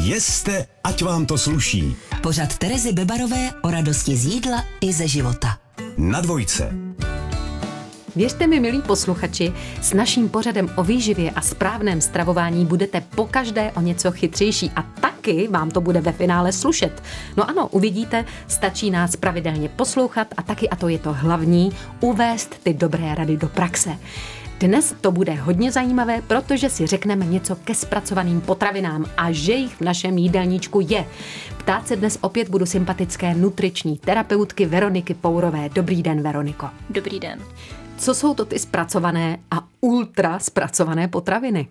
Jeste, ať vám to sluší. Pořad Terezy Bebarové o radosti z jídla i ze života. Na dvojce. Věřte mi, milí posluchači, s naším pořadem o výživě a správném stravování budete pokaždé o něco chytřejší a taky vám to bude ve finále slušet. No ano, uvidíte, stačí nás pravidelně poslouchat a taky, a to je to hlavní, uvést ty dobré rady do praxe. Dnes to bude hodně zajímavé, protože si řekneme něco ke zpracovaným potravinám a že jich v našem jídelníčku je. Ptát se dnes opět budu sympatické nutriční terapeutky Veroniky Pourové. Dobrý den, Veroniko. Dobrý den. Co jsou to ty zpracované a ultra zpracované potraviny?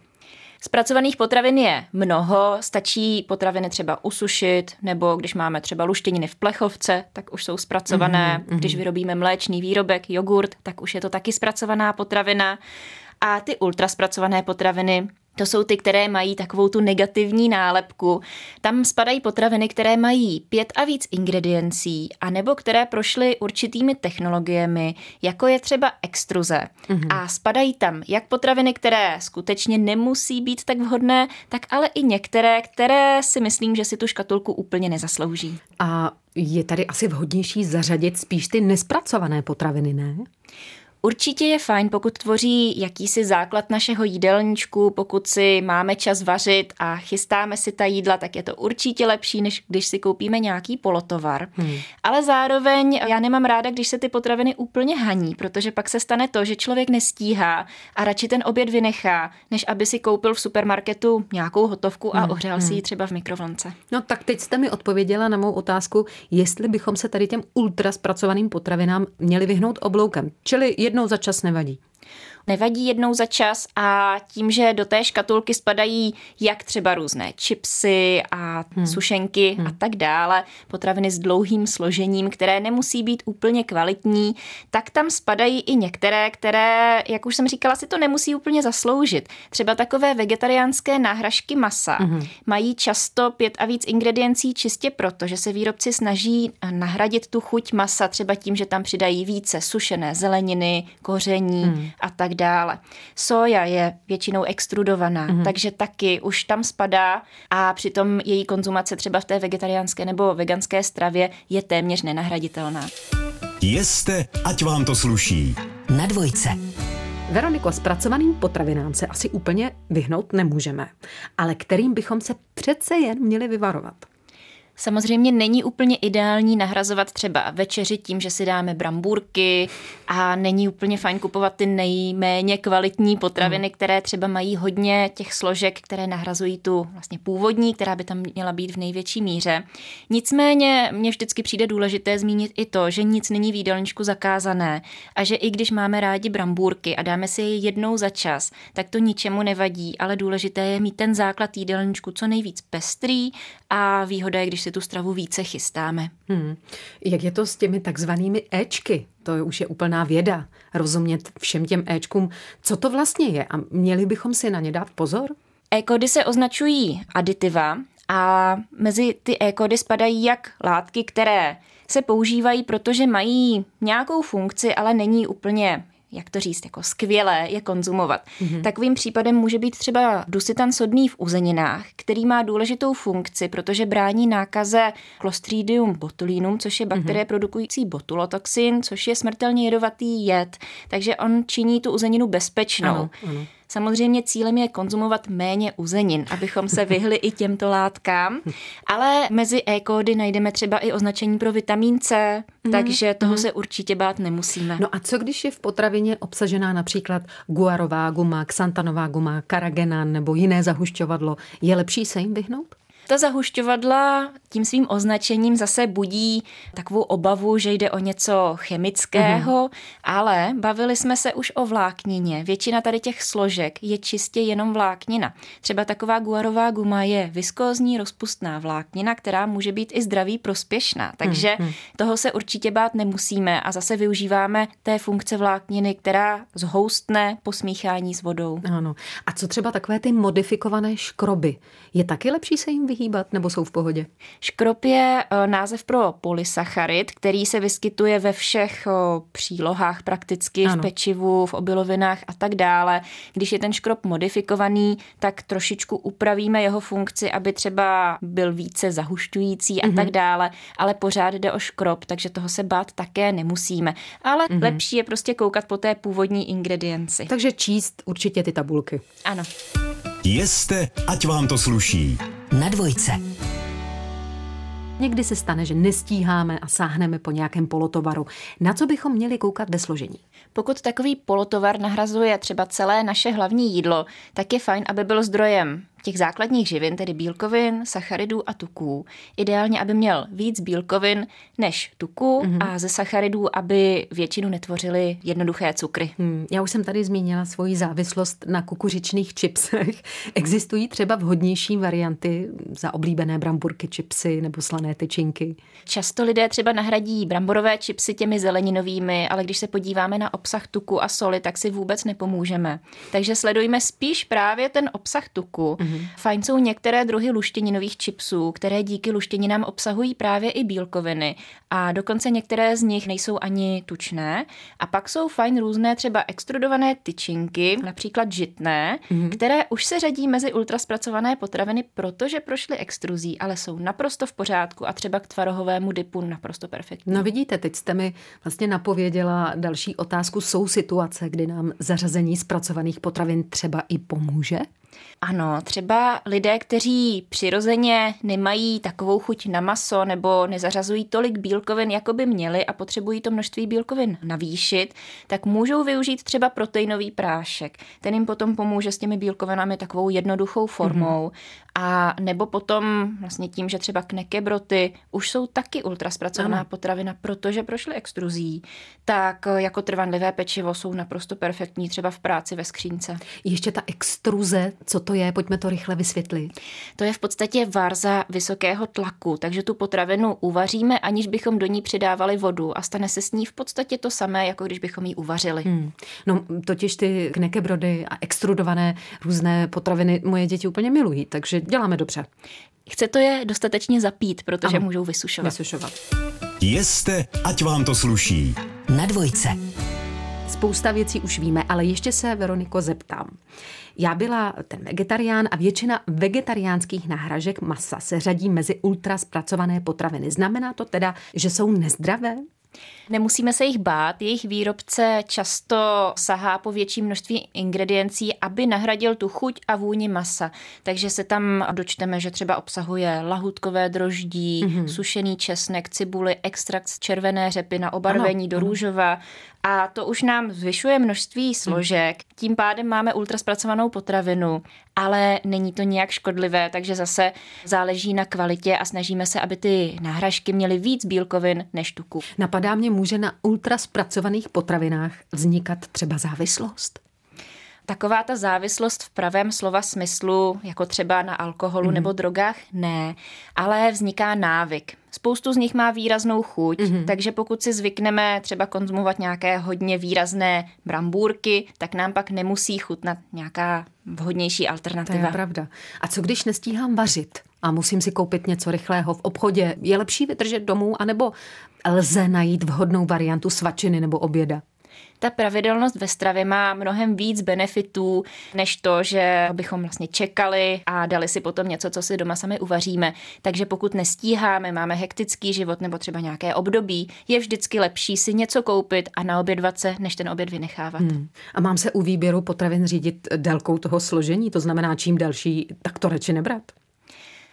Zpracovaných potravin je mnoho, stačí potraviny třeba usušit, nebo když máme třeba luštěniny v plechovce, tak už jsou zpracované. Mm-hmm. Když vyrobíme mléčný výrobek, jogurt, tak už je to taky zpracovaná potravina. A ty ultra zpracované potraviny, to jsou ty, které mají takovou tu negativní nálepku. Tam spadají potraviny, které mají pět a víc ingrediencí, anebo které prošly určitými technologiemi, jako je třeba extruze. Mm-hmm. A spadají tam jak potraviny, které skutečně nemusí být tak vhodné, tak ale i některé, které si myslím, že si tu škatulku úplně nezaslouží. A je tady asi vhodnější zařadit spíš ty nespracované potraviny, ne? Určitě je fajn, pokud tvoří jakýsi základ našeho jídelníčku, pokud si máme čas vařit a chystáme si ta jídla, tak je to určitě lepší, než když si koupíme nějaký polotovar. Hmm. Ale zároveň já nemám ráda, když se ty potraviny úplně haní, protože pak se stane to, že člověk nestíhá a radši ten oběd vynechá, než aby si koupil v supermarketu nějakou hotovku a hmm. ohřál hmm. si ji třeba v mikrovlnce. No tak teď jste mi odpověděla na mou otázku, jestli bychom se tady těm ultra zpracovaným potravinám měli vyhnout obloukem. Čili jednou za čas nevadí nevadí jednou za čas a tím, že do té škatulky spadají jak třeba různé chipsy a hmm. sušenky hmm. a tak dále, potraviny s dlouhým složením, které nemusí být úplně kvalitní, tak tam spadají i některé, které, jak už jsem říkala, si to nemusí úplně zasloužit. Třeba takové vegetariánské náhražky masa hmm. mají často pět a víc ingrediencí čistě proto, že se výrobci snaží nahradit tu chuť masa třeba tím, že tam přidají více sušené zeleniny, koření hmm. a tak dále. Soja je většinou extrudovaná, mm-hmm. takže taky už tam spadá a přitom její konzumace třeba v té vegetariánské nebo veganské stravě je téměř nenahraditelná. Jeste, ať vám to sluší. Na dvojce. Veroniko, zpracovaným potravinám se asi úplně vyhnout nemůžeme, ale kterým bychom se přece jen měli vyvarovat. Samozřejmě není úplně ideální nahrazovat třeba večeři tím, že si dáme brambůrky a není úplně fajn kupovat ty nejméně kvalitní potraviny, hmm. které třeba mají hodně těch složek, které nahrazují tu vlastně původní, která by tam měla být v největší míře. Nicméně mně vždycky přijde důležité zmínit i to, že nic není v jídelníčku zakázané a že i když máme rádi brambůrky a dáme si je jednou za čas, tak to ničemu nevadí, ale důležité je mít ten základ jídelníčku co nejvíc pestrý a výhoda je, když si tu stravu více chystáme. Hmm. Jak je to s těmi takzvanými Ečky? To je už je úplná věda, rozumět všem těm Ečkům. Co to vlastně je a měli bychom si na ně dát pozor? E-kody se označují aditiva a mezi ty e-kody spadají jak látky, které se používají, protože mají nějakou funkci, ale není úplně jak to říct, jako skvělé je konzumovat. Mm-hmm. Takovým případem může být třeba dusitan sodný v uzeninách, který má důležitou funkci, protože brání nákaze Clostridium botulinum, což je bakterie mm-hmm. produkující botulotoxin, což je smrtelně jedovatý jed. Takže on činí tu uzeninu bezpečnou. Ano, ano. Samozřejmě cílem je konzumovat méně uzenin, abychom se vyhli i těmto látkám, ale mezi E-kódy najdeme třeba i označení pro vitamin C, mm, takže toho mm. se určitě bát nemusíme. No a co když je v potravině obsažená například guarová guma, xantanová guma, karagenan nebo jiné zahušťovadlo, je lepší se jim vyhnout? Ta zahušťovadla tím svým označením zase budí takovou obavu, že jde o něco chemického, mm-hmm. ale bavili jsme se už o vláknině. Většina tady těch složek je čistě jenom vláknina. Třeba taková guarová guma je viskózní rozpustná vláknina, která může být i zdraví prospěšná. Takže mm-hmm. toho se určitě bát nemusíme a zase využíváme té funkce vlákniny, která zhoustne po smíchání s vodou. Ano. A co třeba takové ty modifikované škroby? Je taky lepší se jim vyhýbat? Hýbat nebo jsou v pohodě? Škrop je eh, název pro polysacharid, který se vyskytuje ve všech přílohách prakticky, ano. v pečivu, v obilovinách a tak dále. Když je ten škrop modifikovaný, tak trošičku upravíme jeho funkci, aby třeba byl více zahušťující a mm-hmm. tak dále, ale pořád jde o škrop, takže toho se bát také nemusíme. Ale mm-hmm. lepší je prostě koukat po té původní ingredienci. Takže číst určitě ty tabulky. Ano. Jeste, ať vám to sluší. Na dvojce. Někdy se stane, že nestíháme a sáhneme po nějakém polotovaru. Na co bychom měli koukat ve složení? Pokud takový polotovar nahrazuje třeba celé naše hlavní jídlo, tak je fajn, aby byl zdrojem těch základních živin, tedy bílkovin, sacharidů a tuků. Ideálně, aby měl víc bílkovin než tuků mm-hmm. a ze sacharidů, aby většinu netvořily jednoduché cukry. Hmm, já už jsem tady zmínila svoji závislost na kukuřičných čipsech. Existují třeba vhodnější varianty za oblíbené bramburky, čipsy nebo slané tyčinky? Často lidé třeba nahradí bramborové čipsy těmi zeleninovými, ale když se podíváme na obsah tuku a soli, tak si vůbec nepomůžeme. Takže sledujme spíš právě ten obsah tuku. Mm-hmm Mm-hmm. Fajn jsou některé druhy luštěninových čipsů, které díky luštěninám obsahují právě i bílkoviny a dokonce některé z nich nejsou ani tučné. A pak jsou fajn různé třeba extrudované tyčinky, například žitné, mm-hmm. které už se řadí mezi ultraspracované potraviny, protože prošly extruzí, ale jsou naprosto v pořádku a třeba k tvarohovému dipu naprosto perfektní. No vidíte, teď jste mi vlastně napověděla další otázku. Jsou situace, kdy nám zařazení zpracovaných potravin třeba i pomůže? Ano, třeba lidé, kteří přirozeně nemají takovou chuť na maso nebo nezařazují tolik bílkovin, jako by měli a potřebují to množství bílkovin navýšit, tak můžou využít třeba proteinový prášek. Ten jim potom pomůže s těmi bílkovinami takovou jednoduchou formou. Mm-hmm. A nebo potom vlastně tím, že třeba knekebroty už jsou taky ultraspracovaná ano. potravina, protože prošly extruzí, tak jako trvanlivé pečivo jsou naprosto perfektní třeba v práci ve skřínce. Ještě ta extruze, co to je? Pojďme to rychle vysvětlit. To je v podstatě varza vysokého tlaku, takže tu potravinu uvaříme, aniž bychom do ní přidávali vodu a stane se s ní v podstatě to samé, jako když bychom ji uvařili. Hmm. No, totiž ty knekebrody a extrudované různé potraviny moje děti úplně milují, takže děláme dobře. Chce to je dostatečně zapít, protože ano. můžou vysušovat. vysušovat. Jeste, ať vám to sluší. Na dvojce. Spousta věcí už víme, ale ještě se, Veroniko, zeptám. Já byla ten vegetarián a většina vegetariánských náhražek masa se řadí mezi ultra zpracované potraviny. Znamená to teda, že jsou nezdravé? Nemusíme se jich bát, jejich výrobce často sahá po větší množství ingrediencí, aby nahradil tu chuť a vůni masa. Takže se tam dočteme, že třeba obsahuje lahutkové droždí, mm-hmm. sušený česnek, cibuli, extrakt z červené řepy na obarvení ano, do růžova. A to už nám zvyšuje množství složek. Tím pádem máme ultraspracovanou potravinu, ale není to nějak škodlivé, takže zase záleží na kvalitě a snažíme se, aby ty náhražky měly víc bílkovin než tuku. Napadá mě, může na ultraspracovaných potravinách vznikat třeba závislost? Taková ta závislost v pravém slova smyslu, jako třeba na alkoholu mm. nebo drogách, ne, ale vzniká návyk. Spoustu z nich má výraznou chuť, mm-hmm. takže pokud si zvykneme třeba konzumovat nějaké hodně výrazné brambůrky, tak nám pak nemusí chutnat nějaká vhodnější alternativa. To je pravda. A co když nestíhám vařit a musím si koupit něco rychlého v obchodě? Je lepší vydržet domů, anebo lze najít vhodnou variantu svačiny nebo oběda? ta pravidelnost ve stravě má mnohem víc benefitů, než to, že bychom vlastně čekali a dali si potom něco, co si doma sami uvaříme. Takže pokud nestíháme, máme hektický život nebo třeba nějaké období, je vždycky lepší si něco koupit a naobědvat se, než ten oběd vynechávat. Hmm. A mám se u výběru potravin řídit délkou toho složení, to znamená čím další, tak to radši nebrat.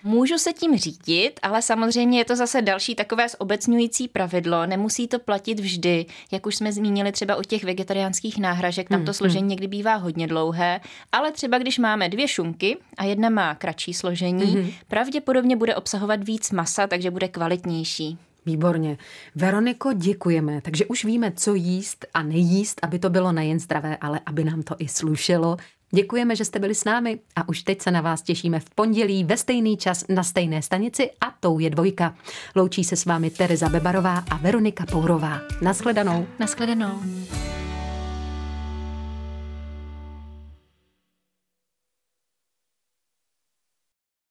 Můžu se tím řídit, ale samozřejmě je to zase další takové zobecňující pravidlo. Nemusí to platit vždy, jak už jsme zmínili třeba u těch vegetariánských náhražek, tam to hmm, složení hmm. někdy bývá hodně dlouhé, ale třeba když máme dvě šunky a jedna má kratší složení, hmm. pravděpodobně bude obsahovat víc masa, takže bude kvalitnější. Výborně. Veroniko, děkujeme. Takže už víme, co jíst a nejíst, aby to bylo nejen zdravé, ale aby nám to i slušelo. Děkujeme, že jste byli s námi a už teď se na vás těšíme v pondělí ve stejný čas na stejné stanici a tou je dvojka. Loučí se s vámi Tereza Bebarová a Veronika Pourová. Naschledanou. Naschledanou.